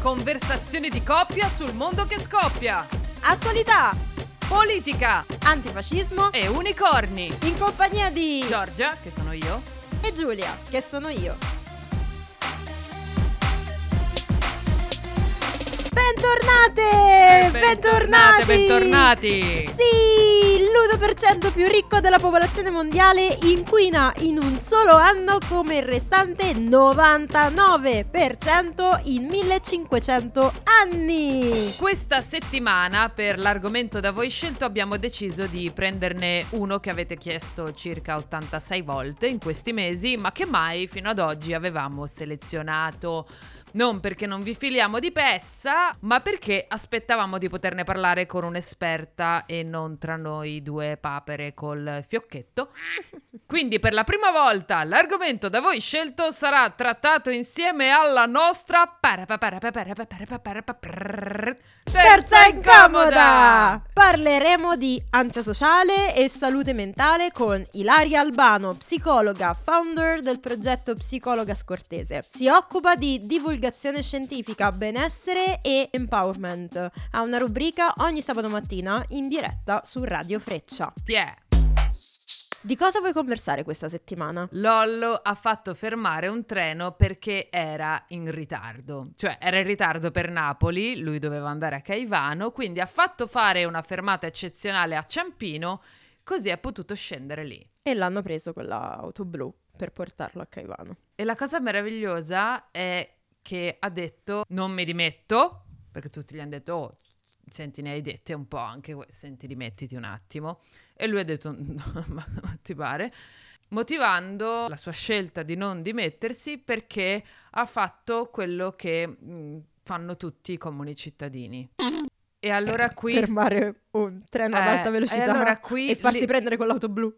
Conversazioni di coppia sul mondo che scoppia. Attualità, Politica antifascismo e unicorni. in compagnia di Giorgia, che sono io. e Giulia, che sono io. Bentornate! Bentornate, Bentornati! bentornati. Sì, l'1% più ricco della popolazione mondiale inquina in un solo anno come il restante 99% in 1500 anni. Questa settimana, per l'argomento da voi scelto, abbiamo deciso di prenderne uno che avete chiesto circa 86 volte in questi mesi, ma che mai fino ad oggi avevamo selezionato. Non perché non vi filiamo di pezza, ma perché aspettavamo di poterne parlare con un'esperta e non tra noi due papere col fiocchetto. Quindi per la prima volta l'argomento da voi scelto sarà trattato insieme alla nostra Terza incomoda! Parleremo di ansia sociale e salute mentale con Ilaria Albano, psicologa, founder del progetto Psicologa Scortese. Si occupa di divulgazione scientifica, benessere e empowerment. Ha una rubrica ogni sabato mattina in diretta su Radio Freccia. Tiè. Di cosa vuoi conversare questa settimana? Lollo ha fatto fermare un treno perché era in ritardo, cioè era in ritardo per Napoli, lui doveva andare a Caivano, quindi ha fatto fare una fermata eccezionale a Ciampino, così è potuto scendere lì. E l'hanno preso con l'auto blu per portarlo a Caivano. E la cosa meravigliosa è che ha detto non mi dimetto, perché tutti gli hanno detto oh, senti ne hai dette un po' anche, senti dimettiti un attimo. E lui ha detto no, ma ti pare? Motivando la sua scelta di non dimettersi perché ha fatto quello che mh, fanno tutti i comuni cittadini. E allora qui... Fermare un treno ad Eh, alta e velocità allora qui e farsi li- prendere con l'auto blu.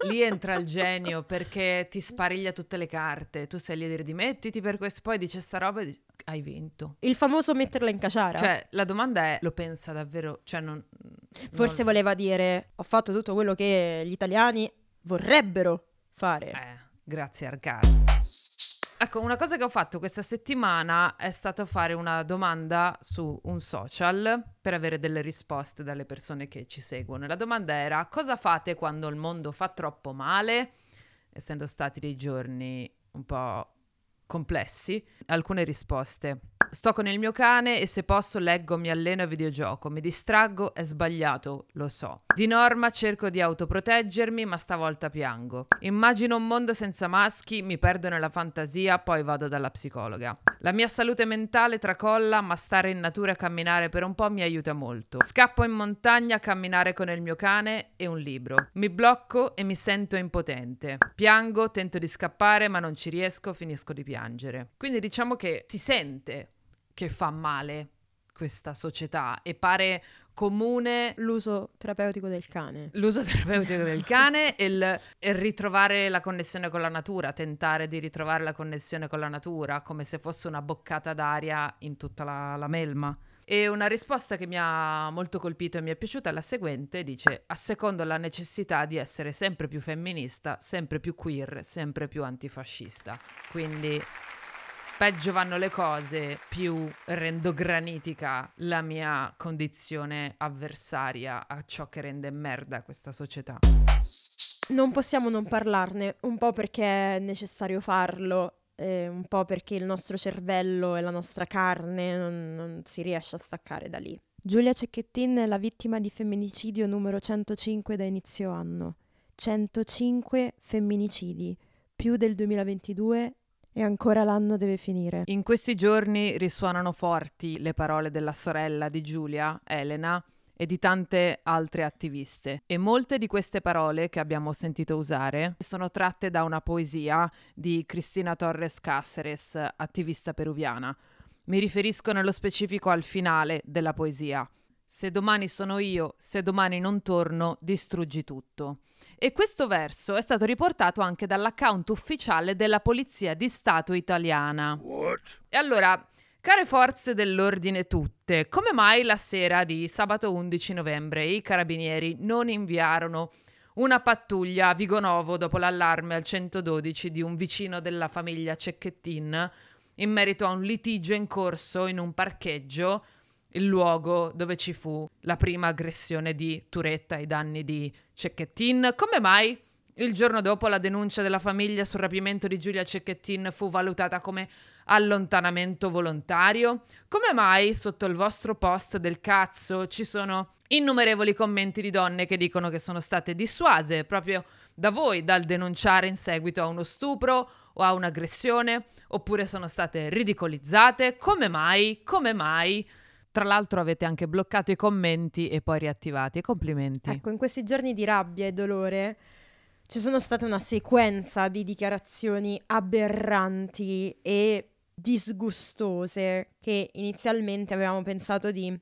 Lì entra il genio perché ti spariglia tutte le carte. Tu sei lì a dire dimettiti per questo, poi dice sta roba e dici, hai vinto. Il famoso metterla in caciara. Cioè, la domanda è, lo pensa davvero? Cioè, non... Forse non- voleva dire ho fatto tutto quello che gli italiani vorrebbero fare. Eh, grazie Arcadi. Ecco, una cosa che ho fatto questa settimana è stato fare una domanda su un social per avere delle risposte dalle persone che ci seguono. La domanda era cosa fate quando il mondo fa troppo male? Essendo stati dei giorni un po' complessi, alcune risposte. Sto con il mio cane e se posso leggo, mi alleno e videogioco. Mi distraggo, è sbagliato, lo so. Di norma cerco di autoproteggermi, ma stavolta piango. Immagino un mondo senza maschi, mi perdo nella fantasia, poi vado dalla psicologa. La mia salute mentale tracolla, ma stare in natura e camminare per un po' mi aiuta molto. Scappo in montagna a camminare con il mio cane e un libro. Mi blocco e mi sento impotente. Piango, tento di scappare, ma non ci riesco, finisco di piangere. Quindi diciamo che si sente che fa male questa società e pare comune L'uso terapeutico del cane. l'uso terapeutico del cane e il, e ritrovare la connessione con la natura, tentare di ritrovare la connessione con la natura come se fosse una boccata d'aria in tutta la, la melma. E una risposta che mi ha molto colpito e mi è piaciuta è la seguente, dice, a secondo la necessità di essere sempre più femminista, sempre più queer, sempre più antifascista. Quindi peggio vanno le cose, più rendo granitica la mia condizione avversaria a ciò che rende merda questa società. Non possiamo non parlarne, un po' perché è necessario farlo, eh, un po' perché il nostro cervello e la nostra carne non, non si riesce a staccare da lì. Giulia Cecchettin è la vittima di femminicidio numero 105 da inizio anno. 105 femminicidi, più del 2022 e ancora l'anno deve finire. In questi giorni risuonano forti le parole della sorella di Giulia, Elena, e di tante altre attiviste. E molte di queste parole che abbiamo sentito usare sono tratte da una poesia di Cristina Torres Cáceres, attivista peruviana. Mi riferisco nello specifico al finale della poesia. Se domani sono io, se domani non torno, distruggi tutto. E questo verso è stato riportato anche dall'account ufficiale della Polizia di Stato italiana. E allora, care forze dell'ordine tutte, come mai la sera di sabato 11 novembre i carabinieri non inviarono una pattuglia a Vigonovo dopo l'allarme al 112 di un vicino della famiglia Cecchettin in merito a un litigio in corso in un parcheggio, il luogo dove ci fu la prima aggressione di Turetta ai danni di Cecchettin. Come mai il giorno dopo la denuncia della famiglia sul rapimento di Giulia Cecchettin fu valutata come allontanamento volontario? Come mai sotto il vostro post del cazzo ci sono innumerevoli commenti di donne che dicono che sono state dissuase proprio da voi dal denunciare in seguito a uno stupro o a un'aggressione, oppure sono state ridicolizzate? Come mai? Come mai? Tra l'altro avete anche bloccato i commenti e poi riattivati. Complimenti. Ecco, in questi giorni di rabbia e dolore ci sono state una sequenza di dichiarazioni aberranti e disgustose che inizialmente avevamo pensato di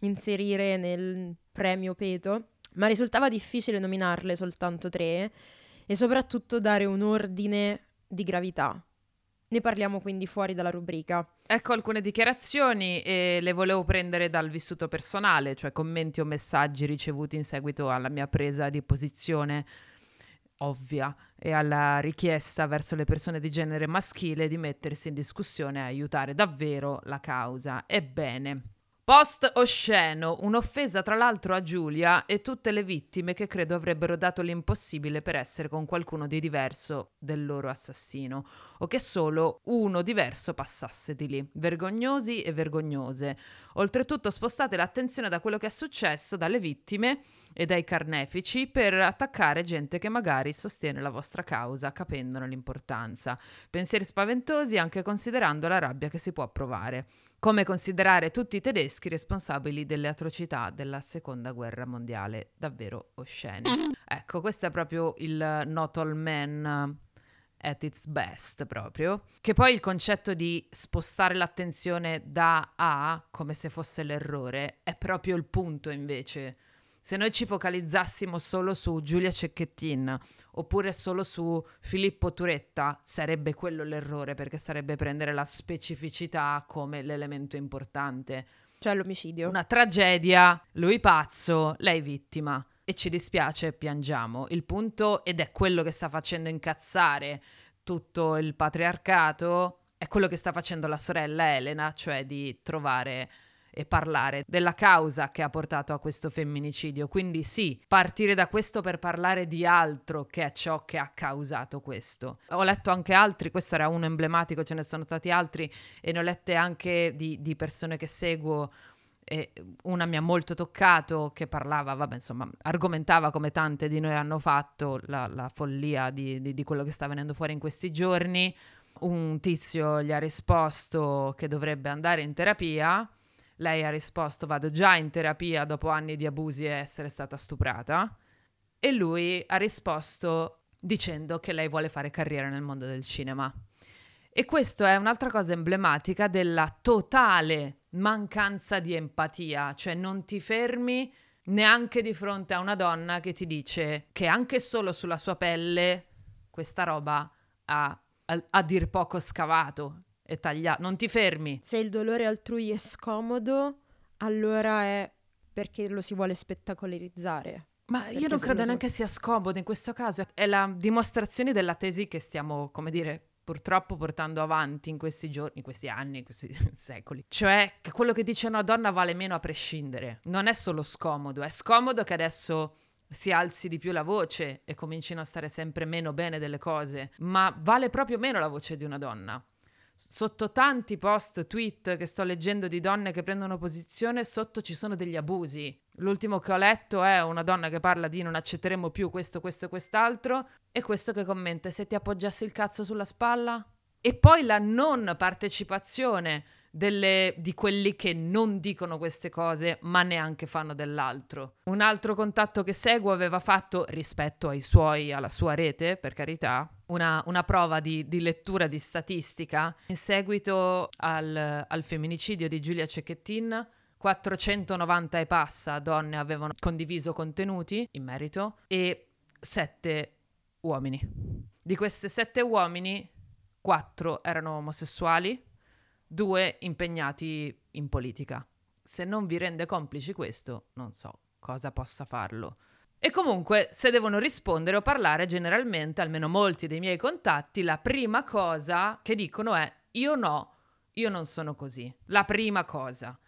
inserire nel premio Peto, ma risultava difficile nominarle soltanto tre e soprattutto dare un ordine di gravità. Ne parliamo quindi fuori dalla rubrica. Ecco alcune dichiarazioni e le volevo prendere dal vissuto personale, cioè commenti o messaggi ricevuti in seguito alla mia presa di posizione ovvia e alla richiesta verso le persone di genere maschile di mettersi in discussione e aiutare davvero la causa. Ebbene, Post osceno, un'offesa tra l'altro a Giulia e tutte le vittime che credo avrebbero dato l'impossibile per essere con qualcuno di diverso del loro assassino, o che solo uno diverso passasse di lì. Vergognosi e vergognose. Oltretutto spostate l'attenzione da quello che è successo, dalle vittime e dai carnefici, per attaccare gente che magari sostiene la vostra causa, capendone l'importanza. Pensieri spaventosi anche considerando la rabbia che si può provare come considerare tutti i tedeschi responsabili delle atrocità della seconda guerra mondiale, davvero osceni. Ecco, questo è proprio il not all men at its best proprio, che poi il concetto di spostare l'attenzione da A come se fosse l'errore è proprio il punto invece se noi ci focalizzassimo solo su Giulia Cecchettin oppure solo su Filippo Turetta, sarebbe quello l'errore perché sarebbe prendere la specificità come l'elemento importante. Cioè l'omicidio. Una tragedia, lui pazzo, lei vittima. E ci dispiace, piangiamo. Il punto, ed è quello che sta facendo incazzare tutto il patriarcato, è quello che sta facendo la sorella Elena, cioè di trovare e parlare della causa che ha portato a questo femminicidio. Quindi sì, partire da questo per parlare di altro che è ciò che ha causato questo. Ho letto anche altri, questo era uno emblematico, ce ne sono stati altri e ne ho lette anche di, di persone che seguo una mi ha molto toccato che parlava, vabbè, insomma, argomentava come tante di noi hanno fatto la, la follia di, di, di, quello che sta venendo fuori in questi giorni. Un tizio gli ha risposto che dovrebbe andare in terapia lei ha risposto vado già in terapia dopo anni di abusi e essere stata stuprata. E lui ha risposto dicendo che lei vuole fare carriera nel mondo del cinema. E questo è un'altra cosa emblematica della totale mancanza di empatia, cioè non ti fermi neanche di fronte a una donna che ti dice che anche solo sulla sua pelle questa roba ha a, a dir poco scavato, è tagliato, non ti fermi. Se il dolore altrui è scomodo, allora è perché lo si vuole spettacolarizzare. Ma perché io non credo neanche sia scomodo in questo caso, è la dimostrazione della tesi che stiamo, come dire, purtroppo portando avanti in questi giorni, in questi anni, in questi secoli. Cioè che quello che dice una donna vale meno a prescindere. Non è solo scomodo, è scomodo che adesso si alzi di più la voce e comincino a stare sempre meno bene delle cose, ma vale proprio meno la voce di una donna sotto tanti post, tweet che sto leggendo di donne che prendono posizione, sotto ci sono degli abusi. L'ultimo che ho letto è una donna che parla di non accetteremo più questo, questo e quest'altro, e questo che commenta se ti appoggiassi il cazzo sulla spalla? E poi la non partecipazione delle, di quelli che non dicono queste cose, ma neanche fanno dell'altro. Un altro contatto che seguo aveva fatto, rispetto ai suoi, alla sua rete, per carità, una, una prova di, di, lettura di statistica in seguito al, al femminicidio di Giulia Cecchettin. 490 e passa donne avevano condiviso contenuti in merito e 7 uomini. Di queste 7 uomini, 4 erano omosessuali, due impegnati in politica. Se non vi rende complici questo, non so cosa possa farlo. E comunque, se devono rispondere o parlare, generalmente, almeno molti dei miei contatti, la prima cosa che dicono è io no, io non sono così. La prima cosa.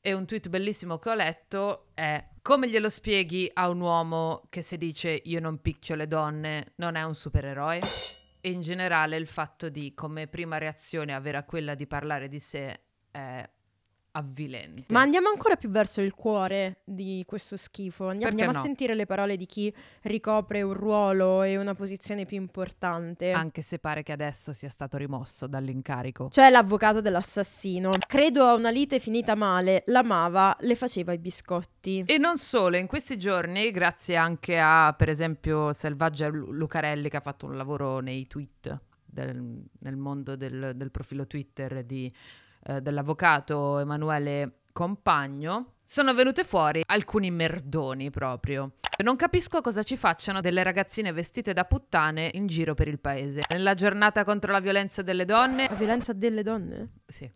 E un tweet bellissimo che ho letto è come glielo spieghi a un uomo che se dice io non picchio le donne non è un supereroe? E in generale il fatto di come prima reazione avere a quella di parlare di sé è avvilente. Ma andiamo ancora più verso il cuore di questo schifo. Andiamo, andiamo no? a sentire le parole di chi ricopre un ruolo e una posizione più importante. Anche se pare che adesso sia stato rimosso dall'incarico. Cioè l'avvocato dell'assassino. Credo a una lite finita male, l'amava, le faceva i biscotti. E non solo, in questi giorni, grazie anche a, per esempio, Selvaggia Lucarelli che ha fatto un lavoro nei tweet del, nel mondo del, del profilo Twitter di eh, dell'avvocato Emanuele Compagno, sono venute fuori alcuni merdoni proprio. Non capisco cosa ci facciano delle ragazzine vestite da puttane in giro per il paese. Nella giornata contro la violenza delle donne... La violenza delle donne? Sì.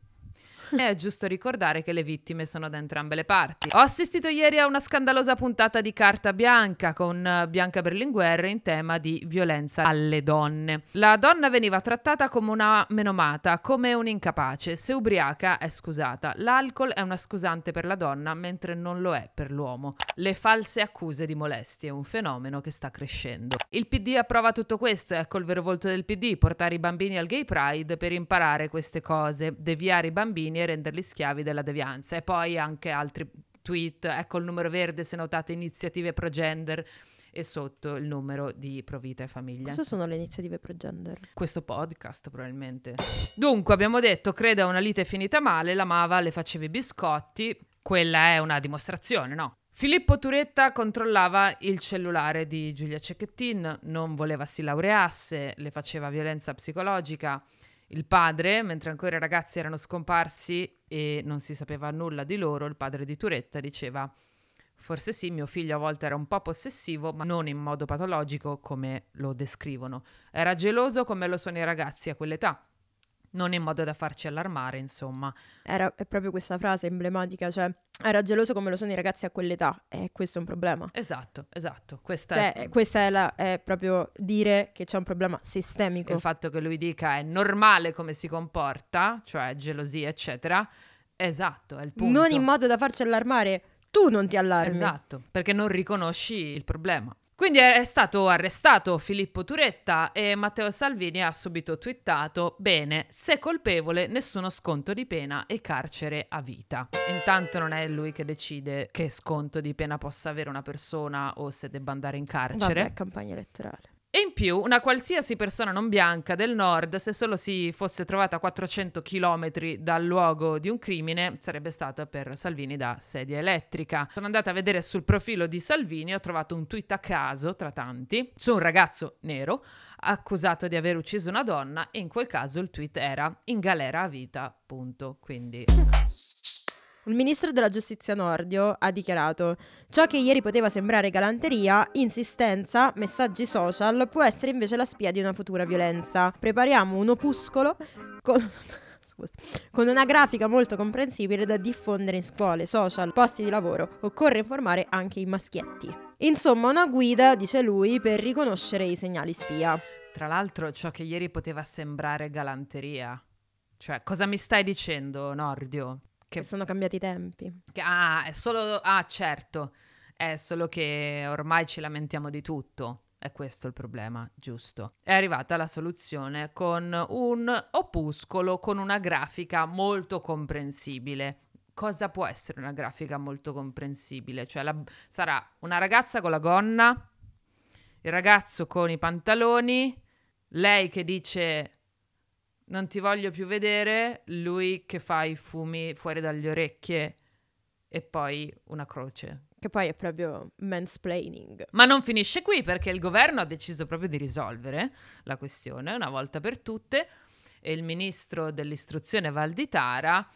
È giusto ricordare che le vittime sono da entrambe le parti. Ho assistito ieri a una scandalosa puntata di Carta Bianca con eh, Bianca Berlinguer in tema di violenza alle donne. La donna veniva trattata come una menomata, come un incapace. Se ubriaca è scusata. L'alcol è una scusante per la donna, mentre non lo è per l'uomo. Le false accuse di molestie un fenomeno che sta crescendo. Il PD approva tutto questo, ecco il vero volto del PD, portare i bambini al gay pride per imparare queste cose, deviare i bambini e renderli schiavi della devianza. E poi anche altri tweet, ecco il numero verde se notate iniziative pro gender e sotto il numero di Provita e Famiglia. Cosa sono le iniziative pro gender? Questo podcast probabilmente. Dunque abbiamo detto, creda una lite finita male, l'amava, le faceva i biscotti, quella è una dimostrazione, no? Filippo Turetta controllava il cellulare di Giulia Cecchettin, non voleva si laureasse, le faceva violenza psicologica, il padre, mentre ancora i ragazzi erano scomparsi e non si sapeva nulla di loro, il padre di Turetta diceva Forse sì, mio figlio a volte era un po' possessivo, ma non in modo patologico come lo descrivono. Era geloso come lo sono i ragazzi a quell'età non in modo da farci allarmare, insomma. Era è proprio questa frase emblematica, cioè era geloso come lo sono i ragazzi a quell'età e questo è un problema. Esatto, esatto. Questa cioè, è... questa è, la, è proprio dire che c'è un problema sistemico. Il fatto che lui dica è normale come si comporta, cioè gelosia, eccetera. Esatto, è il punto. Non in modo da farci allarmare. Tu non ti allarmi. Esatto, perché non riconosci il problema. Quindi è stato arrestato Filippo Turetta e Matteo Salvini ha subito twittato: Bene, se colpevole, nessuno sconto di pena e carcere a vita. Intanto non è lui che decide che sconto di pena possa avere una persona o se debba andare in carcere. Vabbè, campagna elettorale. E in più, una qualsiasi persona non bianca del nord, se solo si fosse trovata a 400 km dal luogo di un crimine, sarebbe stata per Salvini da sedia elettrica. Sono andata a vedere sul profilo di Salvini, ho trovato un tweet a caso, tra tanti, su un ragazzo nero accusato di aver ucciso una donna e in quel caso il tweet era in galera a vita, punto. Quindi... Il ministro della giustizia Nordio ha dichiarato: Ciò che ieri poteva sembrare galanteria, insistenza, messaggi social, può essere invece la spia di una futura violenza. Prepariamo un opuscolo con. con una grafica molto comprensibile da diffondere in scuole, social, posti di lavoro. Occorre informare anche i maschietti. Insomma, una guida, dice lui, per riconoscere i segnali spia. Tra l'altro, ciò che ieri poteva sembrare galanteria. Cioè, cosa mi stai dicendo, Nordio? Che sono cambiati i tempi. Che, ah, è solo... Ah, certo. È solo che ormai ci lamentiamo di tutto. È questo il problema, giusto. È arrivata la soluzione con un opuscolo con una grafica molto comprensibile. Cosa può essere una grafica molto comprensibile? Cioè la, sarà una ragazza con la gonna, il ragazzo con i pantaloni, lei che dice non ti voglio più vedere, lui che fa i fumi fuori dalle orecchie e poi una croce. Che poi è proprio mansplaining. Ma non finisce qui perché il governo ha deciso proprio di risolvere la questione una volta per tutte e il ministro dell'istruzione Valditara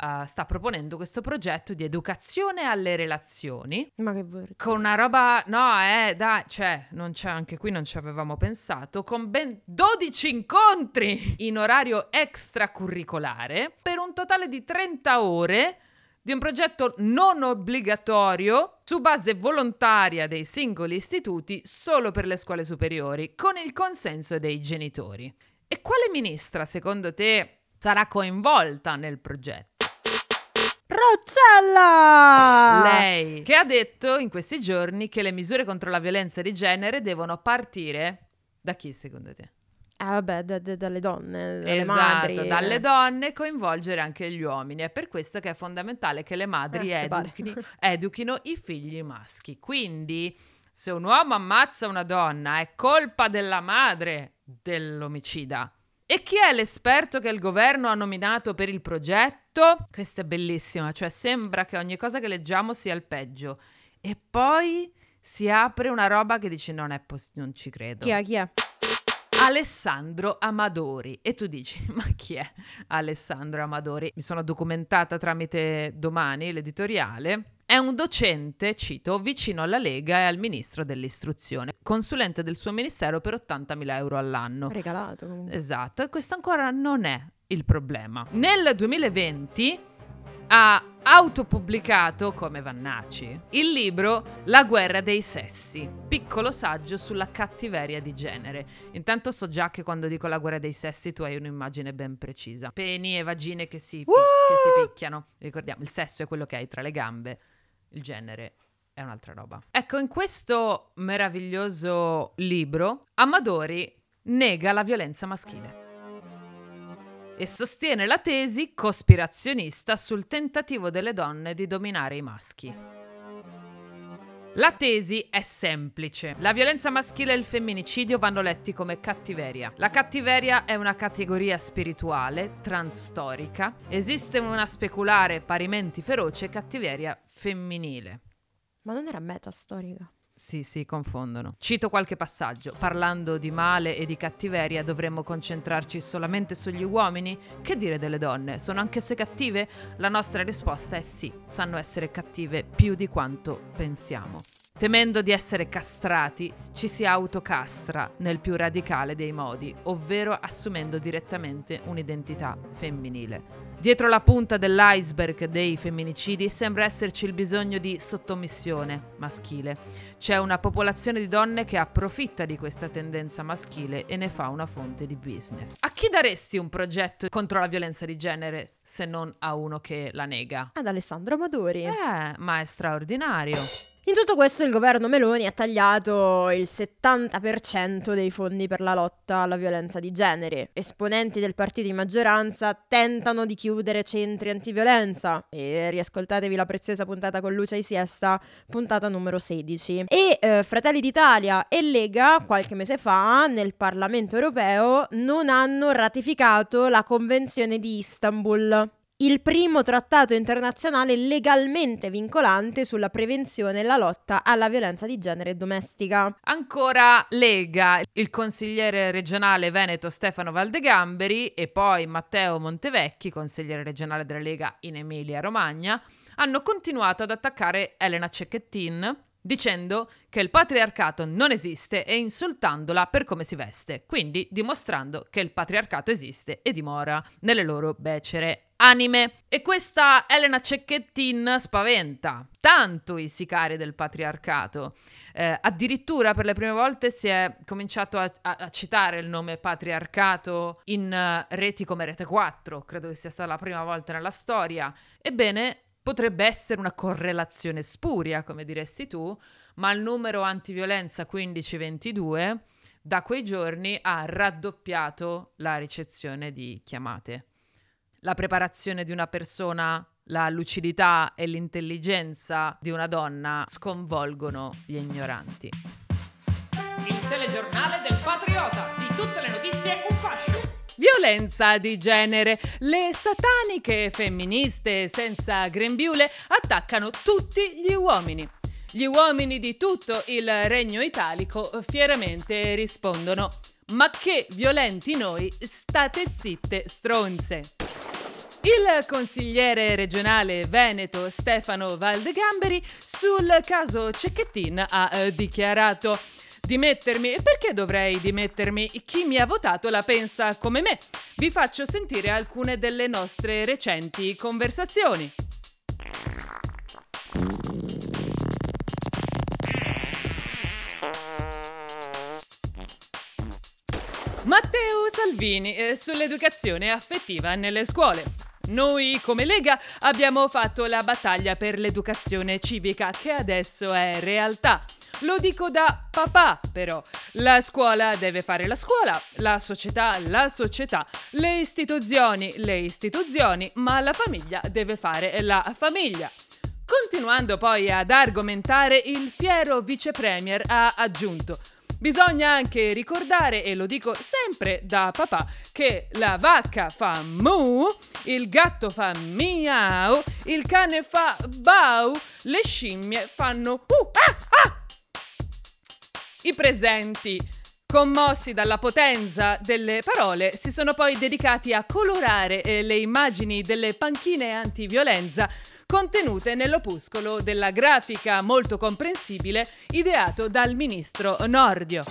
uh, sta proponendo questo progetto di educazione alle relazioni. Ma che vuoi? Con una roba, no, eh, dai, cioè, non c'è, anche qui non ci avevamo pensato, con ben 12 incontri in orario extracurricolare per un totale di 30 ore di un progetto non obbligatorio su base volontaria dei singoli istituti solo per le scuole superiori, con il consenso dei genitori. E quale ministra, secondo te, sarà coinvolta nel progetto. Roccella! Lei che ha detto in questi giorni che le misure contro la violenza di genere devono partire da chi secondo te? Eh vabbè, da- da- dalle donne, dalle esatto, madri. dalle donne coinvolgere anche gli uomini. È per questo che è fondamentale che le madri Eh, educhino, educhino i figli maschi. Quindi, se un uomo ammazza una donna, è colpa della madre dell'omicida. E chi è l'esperto che il governo ha nominato per il progetto? Questa è bellissima, cioè sembra che ogni cosa che leggiamo sia il peggio. E poi si apre una roba che dici non è poss- non ci credo. Chi è? Chi è? Alessandro Amadori. E tu dici, ma chi è Alessandro Amadori? Mi sono documentata tramite domani, l'editoriale. È un docente, cito, vicino alla Lega e al ministro dell'istruzione, consulente del suo ministero per 80.000 euro all'anno. Regalato comunque. Esatto, e questo ancora non è il problema. Nel 2020 ha autopubblicato, come Vannacci, il libro La guerra dei sessi, piccolo saggio sulla cattiveria di genere. Intanto so già che quando dico la guerra dei sessi tu hai un'immagine ben precisa. Peni e vagine che si, pi- che si picchiano. Ricordiamo, il sesso è quello che hai tra le gambe, il genere è un'altra roba. Ecco, in questo meraviglioso libro, Amadori nega la violenza maschile e sostiene la tesi cospirazionista sul tentativo delle donne di dominare i maschi. La tesi è semplice. La violenza maschile e il femminicidio vanno letti come cattiveria. La cattiveria è una categoria spirituale, transtorica. Esiste una speculare, parimenti feroce cattiveria femminile. Ma non era metastorica. Sì, si confondono. Cito qualche passaggio. Parlando di male e di cattiveria dovremmo concentrarci solamente sugli uomini? Che dire delle donne? Sono anch'esse cattive? La nostra risposta è sì, sanno essere cattive più di quanto pensiamo. Temendo di essere castrati, ci si autocastra nel più radicale dei modi, ovvero assumendo direttamente un'identità femminile. Dietro la punta dell'iceberg dei femminicidi sembra esserci il bisogno di sottomissione maschile. C'è una popolazione di donne che approfitta di questa tendenza maschile e ne fa una fonte di business. A chi daresti un progetto contro la violenza di genere se non a uno che la nega? Ad Alessandro Amadori. Eh, ma è straordinario. In tutto questo il governo Meloni ha tagliato il 70% dei fondi per la lotta alla violenza di genere. Esponenti del partito di maggioranza tentano di chiudere centri antiviolenza e riascoltatevi la preziosa puntata con Lucia e Siesta, puntata numero 16. E eh, Fratelli d'Italia e Lega qualche mese fa nel Parlamento europeo non hanno ratificato la Convenzione di Istanbul il primo trattato internazionale legalmente vincolante sulla prevenzione e la lotta alla violenza di genere domestica. Ancora Lega, il consigliere regionale veneto Stefano Valdegamberi e poi Matteo Montevecchi, consigliere regionale della Lega in Emilia-Romagna, hanno continuato ad attaccare Elena Cecchettin dicendo che il patriarcato non esiste e insultandola per come si veste, quindi dimostrando che il patriarcato esiste e dimora nelle loro becere anime. E questa Elena Cecchettin spaventa tanto i sicari del patriarcato. Eh, addirittura per le prime volte si è cominciato a, a- a citare il nome patriarcato in eh, reti come Rete 4, credo che sia stata la prima volta nella storia. Ebbene, potrebbe essere una correlazione spuria, come diresti tu, ma il numero antiviolenza 1522 da quei giorni ha raddoppiato la ricezione di chiamate. La preparazione di una persona, la lucidità e l'intelligenza di una donna sconvolgono gli ignoranti. Il telegiornale del patriota, di tutte le notizie un fascio. Violenza di genere. Le sataniche femministe senza grembiule attaccano tutti gli uomini. Gli uomini di tutto il regno italico fieramente rispondono: Ma che violenti noi, state zitte, stronze. Il consigliere regionale veneto Stefano Valdegamberi sul caso Cecchettin ha eh, dichiarato Dimettermi? Perché dovrei dimettermi? Chi mi ha votato la pensa come me. Vi faccio sentire alcune delle nostre recenti conversazioni. Matteo Salvini eh, sull'educazione affettiva nelle scuole. Noi come Lega abbiamo fatto la battaglia per l'educazione civica che adesso è realtà. Lo dico da papà, però. La scuola deve fare la scuola, la società la società, le istituzioni le istituzioni, ma la famiglia deve fare la famiglia. Continuando poi ad argomentare, il fiero vice premier ha aggiunto Bisogna anche ricordare, e lo dico sempre da papà, che la vacca fa mu, il gatto fa miau, il cane fa bau, le scimmie fanno uh, ah, ah. I presenti Commossi dalla potenza delle parole, si sono poi dedicati a colorare eh, le immagini delle panchine antiviolenza contenute nell'opuscolo della grafica molto comprensibile ideato dal ministro Nordio.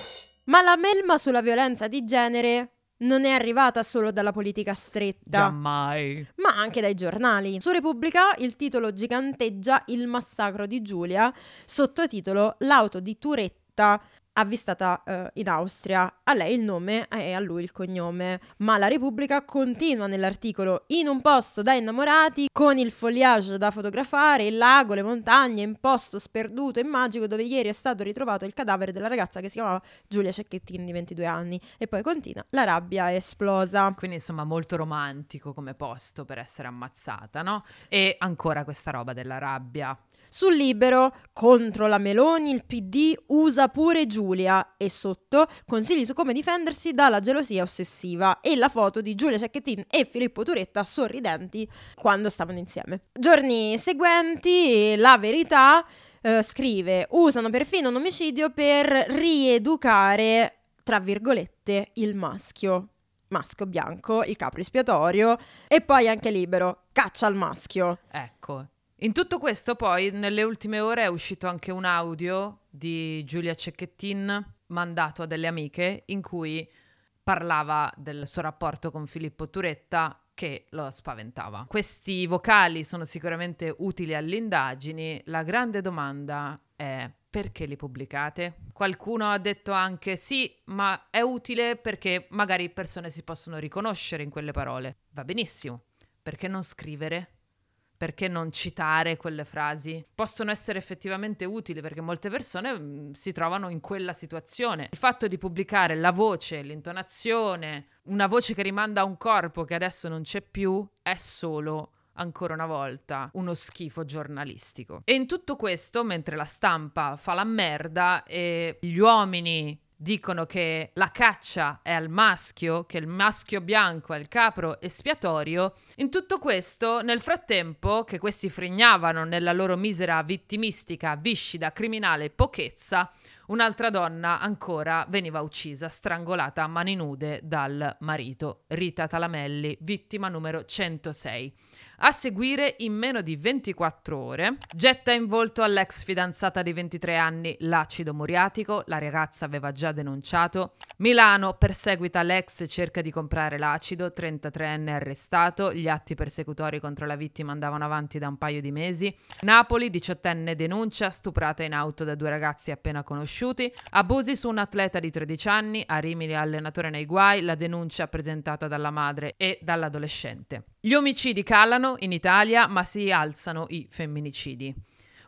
Ma la melma sulla violenza di genere non è arrivata solo dalla politica stretta. Giammai. Ma anche dai giornali. Su Repubblica il titolo giganteggia Il massacro di Giulia, sottotitolo L'auto di Turetta avvistata eh, in Austria. A lei il nome e a lui il cognome. Ma la Repubblica continua nell'articolo in un posto da innamorati, con il foliage da fotografare, il lago, le montagne, in posto sperduto e magico dove ieri è stato ritrovato il cadavere della ragazza che si chiamava Giulia Cecchettin di 22 anni. E poi continua, la rabbia è esplosa. Quindi insomma molto romantico come posto per essere ammazzata, no? E ancora questa roba della rabbia. Sul libero, contro la Meloni, il PD usa pure Giulia e sotto consigli su come difendersi dalla gelosia ossessiva e la foto di Giulia Cecchettin e Filippo Turetta sorridenti quando stavano insieme. Giorni seguenti, la verità eh, scrive usano perfino un omicidio per rieducare, tra virgolette, il maschio maschio bianco, il capo espiatorio e poi anche libero, caccia al maschio. Ecco, in tutto questo poi nelle ultime ore è uscito anche un audio di Giulia Cecchettin mandato a delle amiche in cui parlava del suo rapporto con Filippo Turetta che lo spaventava. Questi vocali sono sicuramente utili alle indagini, la grande domanda è perché li pubblicate? Qualcuno ha detto anche sì, ma è utile perché magari persone si possono riconoscere in quelle parole. Va benissimo, perché non scrivere perché non citare quelle frasi? Possono essere effettivamente utili perché molte persone mm, si trovano in quella situazione. Il fatto di pubblicare la voce, l'intonazione, una voce che rimanda a un corpo che adesso non c'è più, è solo ancora una volta uno schifo giornalistico. E in tutto questo, mentre la stampa fa la merda e gli uomini dicono che la caccia è al maschio, che il maschio bianco è il capro espiatorio. In tutto questo, nel frattempo che questi fregnavano nella loro misera vittimistica, viscida, criminale pochezza, un'altra donna ancora veniva uccisa, strangolata a mani nude dal marito, Rita Talamelli, vittima numero 106. A seguire, in meno di 24 ore, getta in volto all'ex fidanzata di 23 anni l'acido muriatico, la ragazza aveva già denunciato. Milano perseguita l'ex cerca di comprare l'acido, 33enne arrestato, gli atti persecutori contro la vittima andavano avanti da un paio di mesi. Napoli, 18enne denuncia, stuprata in auto da due ragazzi appena conosciuti. Abusi su un atleta di 13 anni, a Rimini allenatore nei guai, la denuncia presentata dalla madre e dall'adolescente. Gli omicidi calano in Italia, ma si alzano i femminicidi.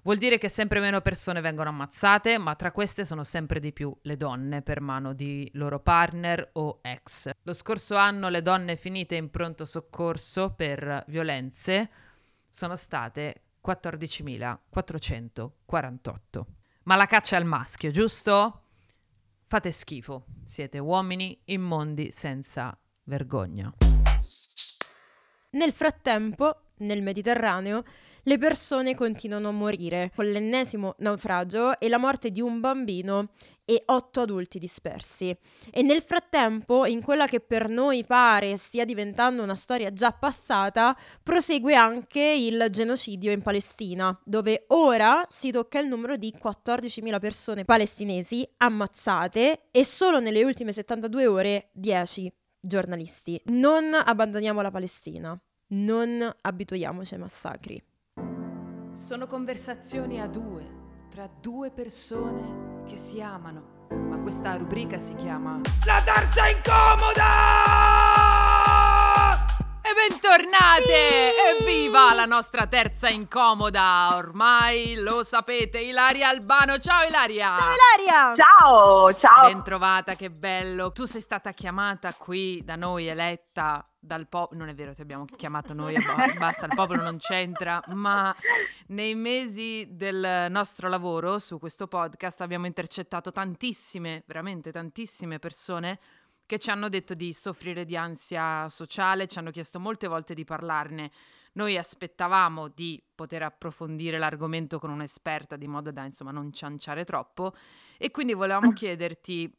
Vuol dire che sempre meno persone vengono ammazzate, ma tra queste sono sempre di più le donne per mano di loro partner o ex. Lo scorso anno le donne finite in pronto soccorso per violenze sono state 14.448. Ma la caccia al maschio, giusto? Fate schifo, siete uomini immondi senza vergogna. Nel frattempo, nel Mediterraneo, le persone continuano a morire, con l'ennesimo naufragio e la morte di un bambino e otto adulti dispersi. E nel frattempo, in quella che per noi pare stia diventando una storia già passata, prosegue anche il genocidio in Palestina, dove ora si tocca il numero di 14.000 persone palestinesi ammazzate e solo nelle ultime 72 ore 10 giornalisti, non abbandoniamo la Palestina, non abituiamoci ai massacri. Sono conversazioni a due, tra due persone che si amano ma questa rubrica si chiama La terza incomoda! Bentornate! Sì! Evviva la nostra terza incomoda! Ormai lo sapete, Ilaria Albano. Ciao Ilaria! Ciao Ilaria! Ciao, ciao! Bentrovata, che bello. Tu sei stata chiamata qui da noi, eletta dal popolo. Non è vero, ti abbiamo chiamato noi, basta, il popolo non c'entra. Ma nei mesi del nostro lavoro su questo podcast abbiamo intercettato tantissime, veramente tantissime persone che ci hanno detto di soffrire di ansia sociale, ci hanno chiesto molte volte di parlarne. Noi aspettavamo di poter approfondire l'argomento con un'esperta di modo da insomma non cianciare troppo e quindi volevamo chiederti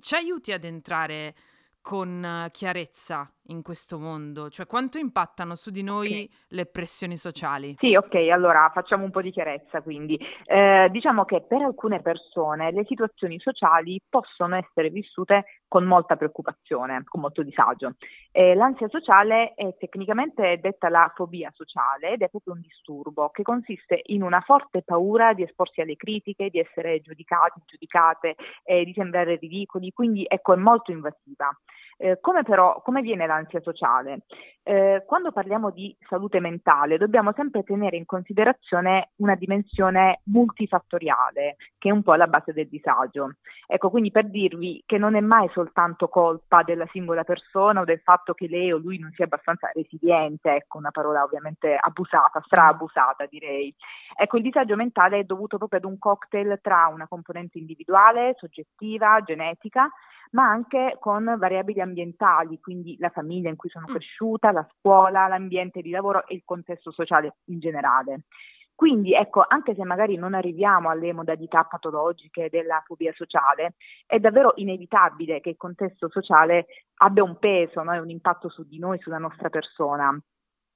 ci aiuti ad entrare con chiarezza in questo mondo? Cioè, quanto impattano su di noi okay. le pressioni sociali? Sì, ok, allora facciamo un po' di chiarezza. Quindi, eh, diciamo che per alcune persone le situazioni sociali possono essere vissute con molta preoccupazione, con molto disagio. Eh, l'ansia sociale è tecnicamente detta la fobia sociale ed è proprio un disturbo che consiste in una forte paura di esporsi alle critiche, di essere giudicati, giudicate, eh, di sembrare ridicoli, quindi ecco, è molto invasiva. Eh, come però, come viene l'ansia sociale? Eh, quando parliamo di salute mentale dobbiamo sempre tenere in considerazione una dimensione multifattoriale che è un po' la base del disagio. Ecco, quindi per dirvi che non è mai soltanto colpa della singola persona o del fatto che lei o lui non sia abbastanza resiliente, ecco una parola ovviamente abusata, straabusata direi. Ecco, il disagio mentale è dovuto proprio ad un cocktail tra una componente individuale, soggettiva, genetica ma anche con variabili ambientali, quindi la famiglia in cui sono mm. cresciuta, la scuola, l'ambiente di lavoro e il contesto sociale in generale. Quindi ecco, anche se magari non arriviamo alle modalità patologiche della fobia sociale, è davvero inevitabile che il contesto sociale abbia un peso no? e un impatto su di noi, sulla nostra persona.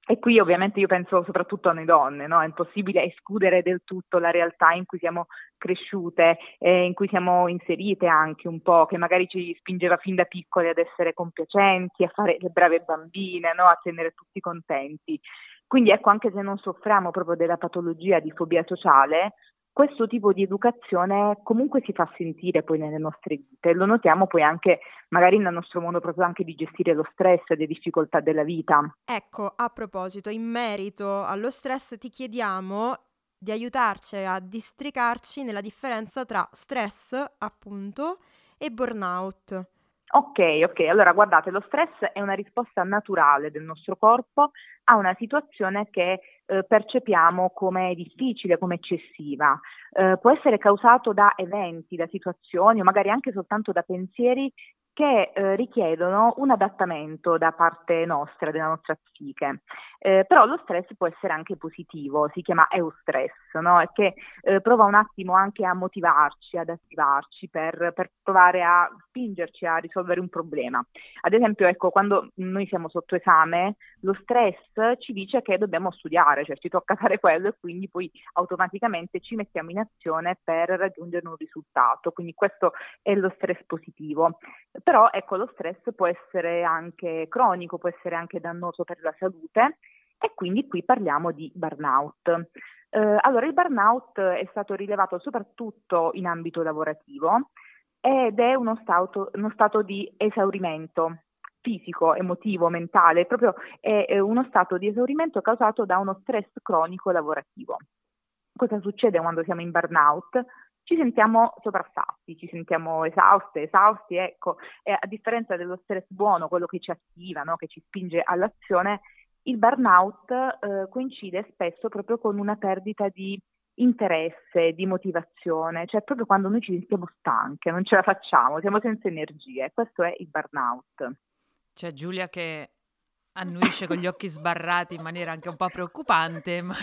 E qui ovviamente io penso soprattutto a noi donne, no? è impossibile escludere del tutto la realtà in cui siamo cresciute, eh, in cui siamo inserite anche un po', che magari ci spingeva fin da piccole ad essere compiacenti, a fare le brave bambine, no? a tenere tutti contenti. Quindi ecco, anche se non soffriamo proprio della patologia di fobia sociale, questo tipo di educazione comunque si fa sentire poi nelle nostre vite, lo notiamo poi anche magari nel nostro modo proprio anche di gestire lo stress e le difficoltà della vita. Ecco, a proposito, in merito allo stress ti chiediamo di aiutarci a districarci nella differenza tra stress, appunto, e burnout. Ok, ok, allora guardate, lo stress è una risposta naturale del nostro corpo a una situazione che eh, percepiamo come difficile, come eccessiva. Eh, può essere causato da eventi, da situazioni o magari anche soltanto da pensieri che eh, richiedono un adattamento da parte nostra, della nostra psiche. Eh, però lo stress può essere anche positivo, si chiama eustress, no? che eh, prova un attimo anche a motivarci, ad attivarci per, per, provare a spingerci a risolvere un problema. Ad esempio, ecco, quando noi siamo sotto esame, lo stress ci dice che dobbiamo studiare, cioè ci tocca fare quello e quindi poi automaticamente ci mettiamo in azione per raggiungere un risultato. Quindi questo è lo stress positivo. Però ecco, lo stress può essere anche cronico, può essere anche dannoso per la salute e quindi qui parliamo di burnout. Eh, allora, il burnout è stato rilevato soprattutto in ambito lavorativo ed è uno stato, uno stato di esaurimento fisico, emotivo, mentale, proprio è uno stato di esaurimento causato da uno stress cronico lavorativo. Cosa succede quando siamo in burnout? Ci sentiamo sopraffatti, ci sentiamo esauste, esausti, ecco, e a differenza dello stress buono, quello che ci attiva, no? che ci spinge all'azione, il burnout eh, coincide spesso proprio con una perdita di interesse, di motivazione, cioè proprio quando noi ci sentiamo stanche, non ce la facciamo, siamo senza energie, questo è il burnout. C'è Giulia che annuisce con gli occhi sbarrati in maniera anche un po' preoccupante, ma...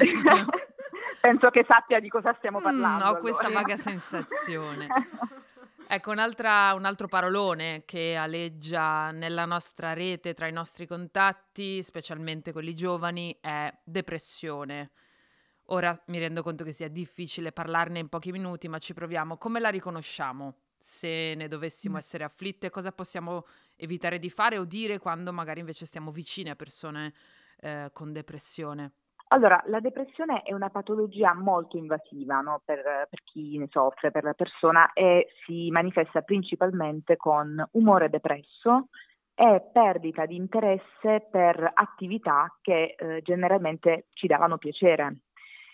Penso che sappia di cosa stiamo parlando. Mm, ho allora. questa vaga sensazione. Ecco, un altro parolone che aleggia nella nostra rete, tra i nostri contatti, specialmente quelli giovani, è depressione. Ora mi rendo conto che sia difficile parlarne in pochi minuti, ma ci proviamo. Come la riconosciamo? Se ne dovessimo mm. essere afflitte, cosa possiamo evitare di fare o dire quando magari invece stiamo vicine a persone eh, con depressione? Allora, la depressione è una patologia molto invasiva no? per, per, chi ne soffre, per la persona, e si manifesta principalmente con umore depresso e perdita di interesse per attività che eh, generalmente ci davano piacere.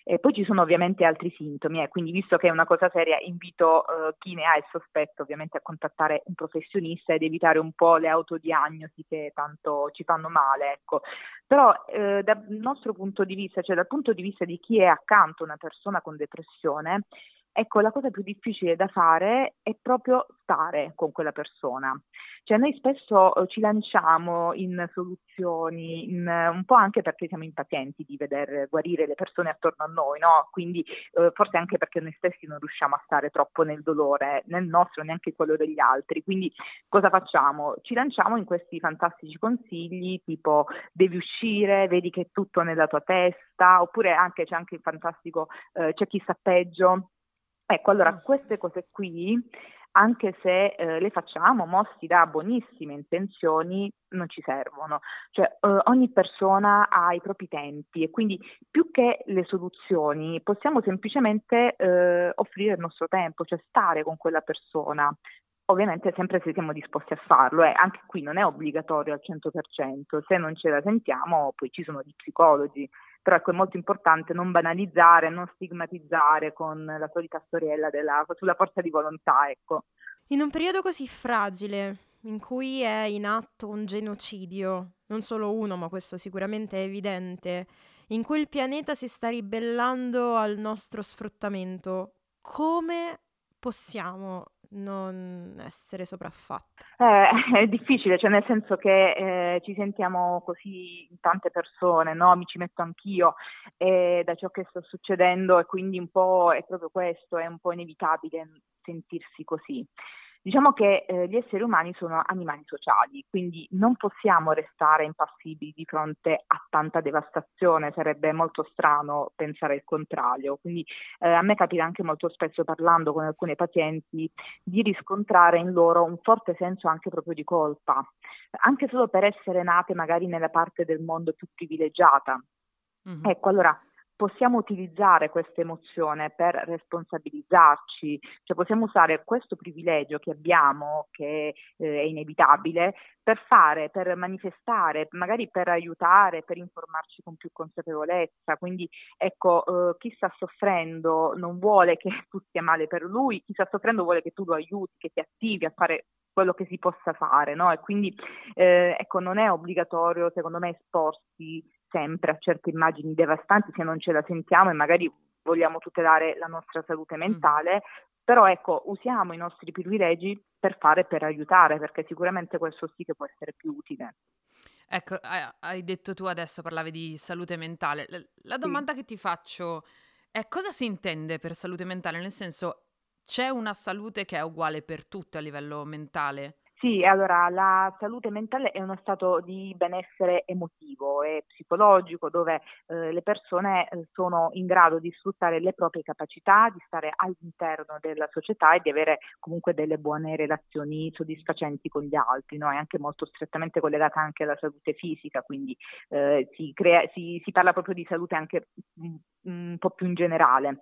E poi ci sono ovviamente altri sintomi, eh, quindi visto che è una cosa seria invito eh, chi ne ha il sospetto ovviamente a contattare un professionista ed evitare un po' le autodiagnosi che tanto ci fanno male. Ecco. Però eh, dal nostro punto di vista, cioè dal punto di vista di chi è accanto a una persona con depressione, Ecco, la cosa più difficile da fare è proprio stare con quella persona. Cioè noi spesso eh, ci lanciamo in soluzioni, in, un po' anche perché siamo impazienti di vedere guarire le persone attorno a noi, no? Quindi eh, forse anche perché noi stessi non riusciamo a stare troppo nel dolore, nel nostro, neanche quello degli altri. Quindi cosa facciamo? Ci lanciamo in questi fantastici consigli tipo devi uscire, vedi che è tutto nella tua testa, oppure anche c'è anche il fantastico eh, c'è chi sta peggio Ecco, allora mm. queste cose qui, anche se eh, le facciamo mossi da buonissime intenzioni, non ci servono. Cioè, eh, ogni persona ha i propri tempi e quindi più che le soluzioni possiamo semplicemente eh, offrire il nostro tempo, cioè stare con quella persona. Ovviamente sempre se siamo disposti a farlo, eh. anche qui non è obbligatorio al 100%, se non ce la sentiamo poi ci sono gli psicologi, però ecco, è molto importante non banalizzare, non stigmatizzare con la solita storiella della, sulla forza di volontà. Ecco. In un periodo così fragile, in cui è in atto un genocidio, non solo uno, ma questo sicuramente è evidente, in cui il pianeta si sta ribellando al nostro sfruttamento, come possiamo non essere sopraffatta? Eh, è difficile, cioè nel senso che eh, ci sentiamo così tante persone, no? mi ci metto anch'io eh, da ciò che sta succedendo e quindi un po' è proprio questo, è un po' inevitabile sentirsi così. Diciamo che eh, gli esseri umani sono animali sociali, quindi non possiamo restare impassibili di fronte a tanta devastazione, sarebbe molto strano pensare il contrario. Quindi eh, a me capita anche molto spesso parlando con alcuni pazienti di riscontrare in loro un forte senso anche proprio di colpa, anche solo per essere nate magari nella parte del mondo più privilegiata. Mm-hmm. Ecco, allora possiamo utilizzare questa emozione per responsabilizzarci, cioè possiamo usare questo privilegio che abbiamo, che eh, è inevitabile, per fare, per manifestare, magari per aiutare, per informarci con più consapevolezza. Quindi ecco, eh, chi sta soffrendo non vuole che tu stia male per lui, chi sta soffrendo vuole che tu lo aiuti, che ti attivi a fare quello che si possa fare, no? E quindi eh, ecco, non è obbligatorio, secondo me, esporsi sempre a certe immagini devastanti se non ce la sentiamo e magari vogliamo tutelare la nostra salute mentale, però ecco, usiamo i nostri privilegi per fare per aiutare, perché sicuramente questo sì che può essere più utile. Ecco, hai detto tu adesso, parlavi di salute mentale. La domanda sì. che ti faccio è cosa si intende per salute mentale? Nel senso, c'è una salute che è uguale per tutti a livello mentale? Sì, allora la salute mentale è uno stato di benessere emotivo e psicologico dove eh, le persone eh, sono in grado di sfruttare le proprie capacità, di stare all'interno della società e di avere comunque delle buone relazioni soddisfacenti con gli altri, no? è anche molto strettamente collegata anche alla salute fisica, quindi eh, si, crea, si, si, parla proprio di salute anche un, un po' più in generale.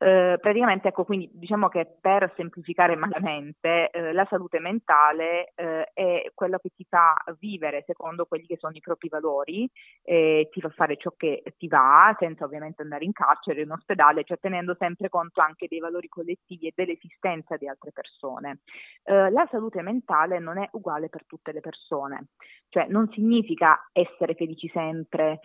Eh, praticamente, ecco, quindi diciamo che per semplificare malamente, eh, la salute mentale eh, è quello che ti fa vivere secondo quelli che sono i propri valori, ti fa fare ciò che ti va, senza ovviamente andare in carcere, in ospedale, cioè tenendo sempre conto anche dei valori collettivi e dell'esistenza di altre persone. Eh, la salute mentale non è uguale per tutte le persone, cioè non significa essere felici sempre,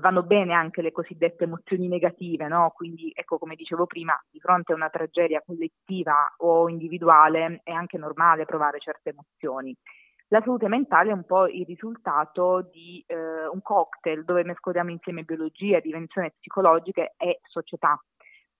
vanno bene anche le cosiddette emozioni negative, no? Quindi, ecco, come dicevo prima, di fronte a una tragedia collettiva o individuale è anche normale provare certe emozioni. La salute mentale è un po' il risultato di eh, un cocktail dove mescoliamo insieme biologia, dimensioni psicologiche e società.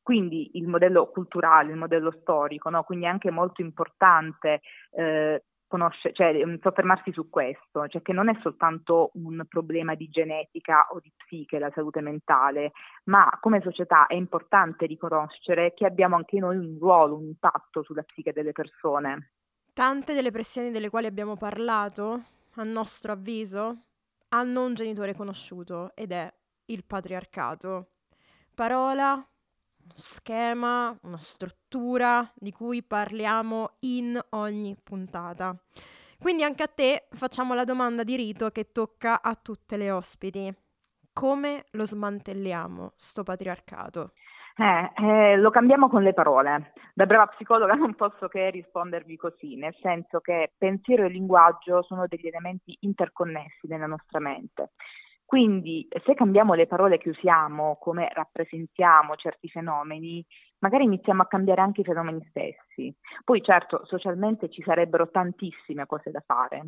Quindi il modello culturale, il modello storico, no? quindi è anche molto importante eh, conoscere, cioè, mm, soffermarsi su questo, cioè che non è soltanto un problema di genetica o di psiche la salute mentale, ma come società è importante riconoscere che abbiamo anche noi un ruolo, un impatto sulla psiche delle persone. Tante delle pressioni delle quali abbiamo parlato, a nostro avviso, hanno un genitore conosciuto ed è il patriarcato? Parola, schema, una struttura di cui parliamo in ogni puntata. Quindi anche a te facciamo la domanda di rito che tocca a tutte le ospiti. Come lo smantelliamo, sto patriarcato? Eh, eh, lo cambiamo con le parole. Da brava psicologa non posso che rispondervi così, nel senso che pensiero e linguaggio sono degli elementi interconnessi nella nostra mente. Quindi se cambiamo le parole che usiamo, come rappresentiamo certi fenomeni, magari iniziamo a cambiare anche i fenomeni stessi. Poi certo, socialmente ci sarebbero tantissime cose da fare.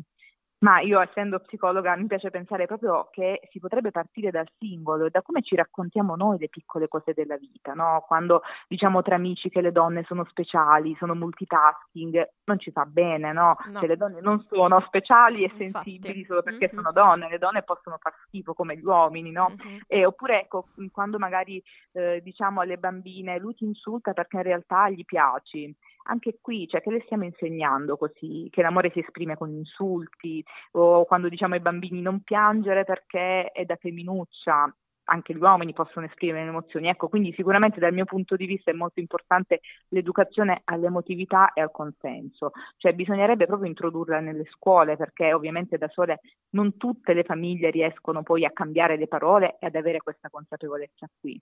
Ma io essendo psicologa mi piace pensare proprio che si potrebbe partire dal singolo e da come ci raccontiamo noi le piccole cose della vita, no? Quando diciamo tra amici che le donne sono speciali, sono multitasking, non ci fa bene, no? no. Che le donne non sono speciali e Infatti. sensibili solo perché mm-hmm. sono donne, le donne possono far schifo come gli uomini, no? Mm-hmm. E, oppure ecco, quando magari eh, diciamo alle bambine lui ti insulta perché in realtà gli piaci anche qui, cioè che le stiamo insegnando così, che l'amore si esprime con insulti o quando diciamo ai bambini non piangere perché è da femminuccia, anche gli uomini possono esprimere le emozioni. Ecco, quindi sicuramente dal mio punto di vista è molto importante l'educazione all'emotività e al consenso, cioè bisognerebbe proprio introdurla nelle scuole perché ovviamente da sole non tutte le famiglie riescono poi a cambiare le parole e ad avere questa consapevolezza qui.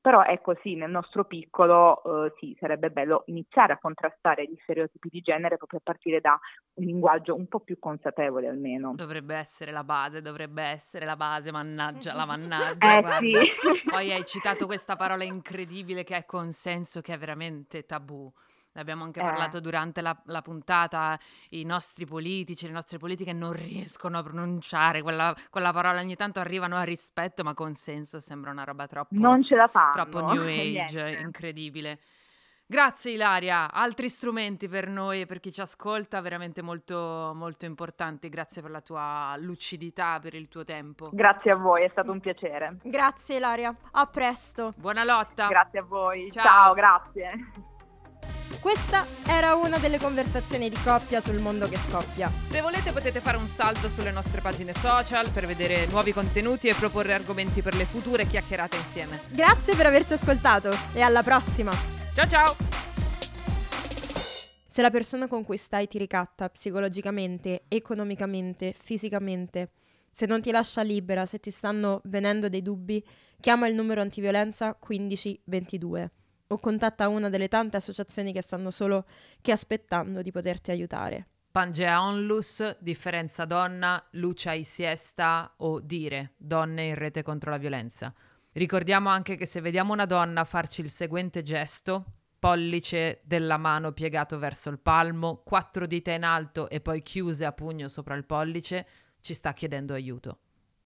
Però ecco sì, nel nostro piccolo eh, sì, sarebbe bello iniziare a contrastare gli stereotipi di genere proprio a partire da un linguaggio un po' più consapevole almeno. Dovrebbe essere la base, dovrebbe essere la base, mannaggia, la mannaggia. Eh, guarda. Sì. Poi hai citato questa parola incredibile che è consenso, che è veramente tabù. Ne abbiamo anche eh. parlato durante la, la, puntata, i nostri politici, le nostre politiche non riescono a pronunciare quella, quella, parola, ogni tanto arrivano a rispetto, ma consenso sembra una roba troppo... Non ce la fanno. Troppo new age, incredibile. Grazie Ilaria, altri strumenti per noi e per chi ci ascolta veramente molto, molto importanti. Grazie per la tua lucidità, per il tuo tempo. Grazie a voi, è stato un piacere. Grazie Ilaria, a presto. Buona lotta. Grazie a voi. Ciao, Ciao grazie. Questa era una delle conversazioni di coppia sul mondo che scoppia. Se volete potete fare un salto sulle nostre pagine social per vedere nuovi contenuti e proporre argomenti per le future chiacchierate insieme. Grazie per averci ascoltato e alla prossima! Ciao ciao! Se la persona con cui stai ti ricatta psicologicamente, economicamente, fisicamente, se non ti lascia libera, se ti stanno venendo dei dubbi, chiama il numero antiviolenza 1522 o contatta una delle tante associazioni che stanno solo che aspettando di poterti aiutare. Pangea Onlus, Differenza Donna, Lucia i Siesta o Dire, Donne in rete contro la violenza. Ricordiamo anche che se vediamo una donna farci il seguente gesto, pollice della mano piegato verso il palmo, quattro dita in alto e poi chiuse a pugno sopra il pollice, ci sta chiedendo aiuto.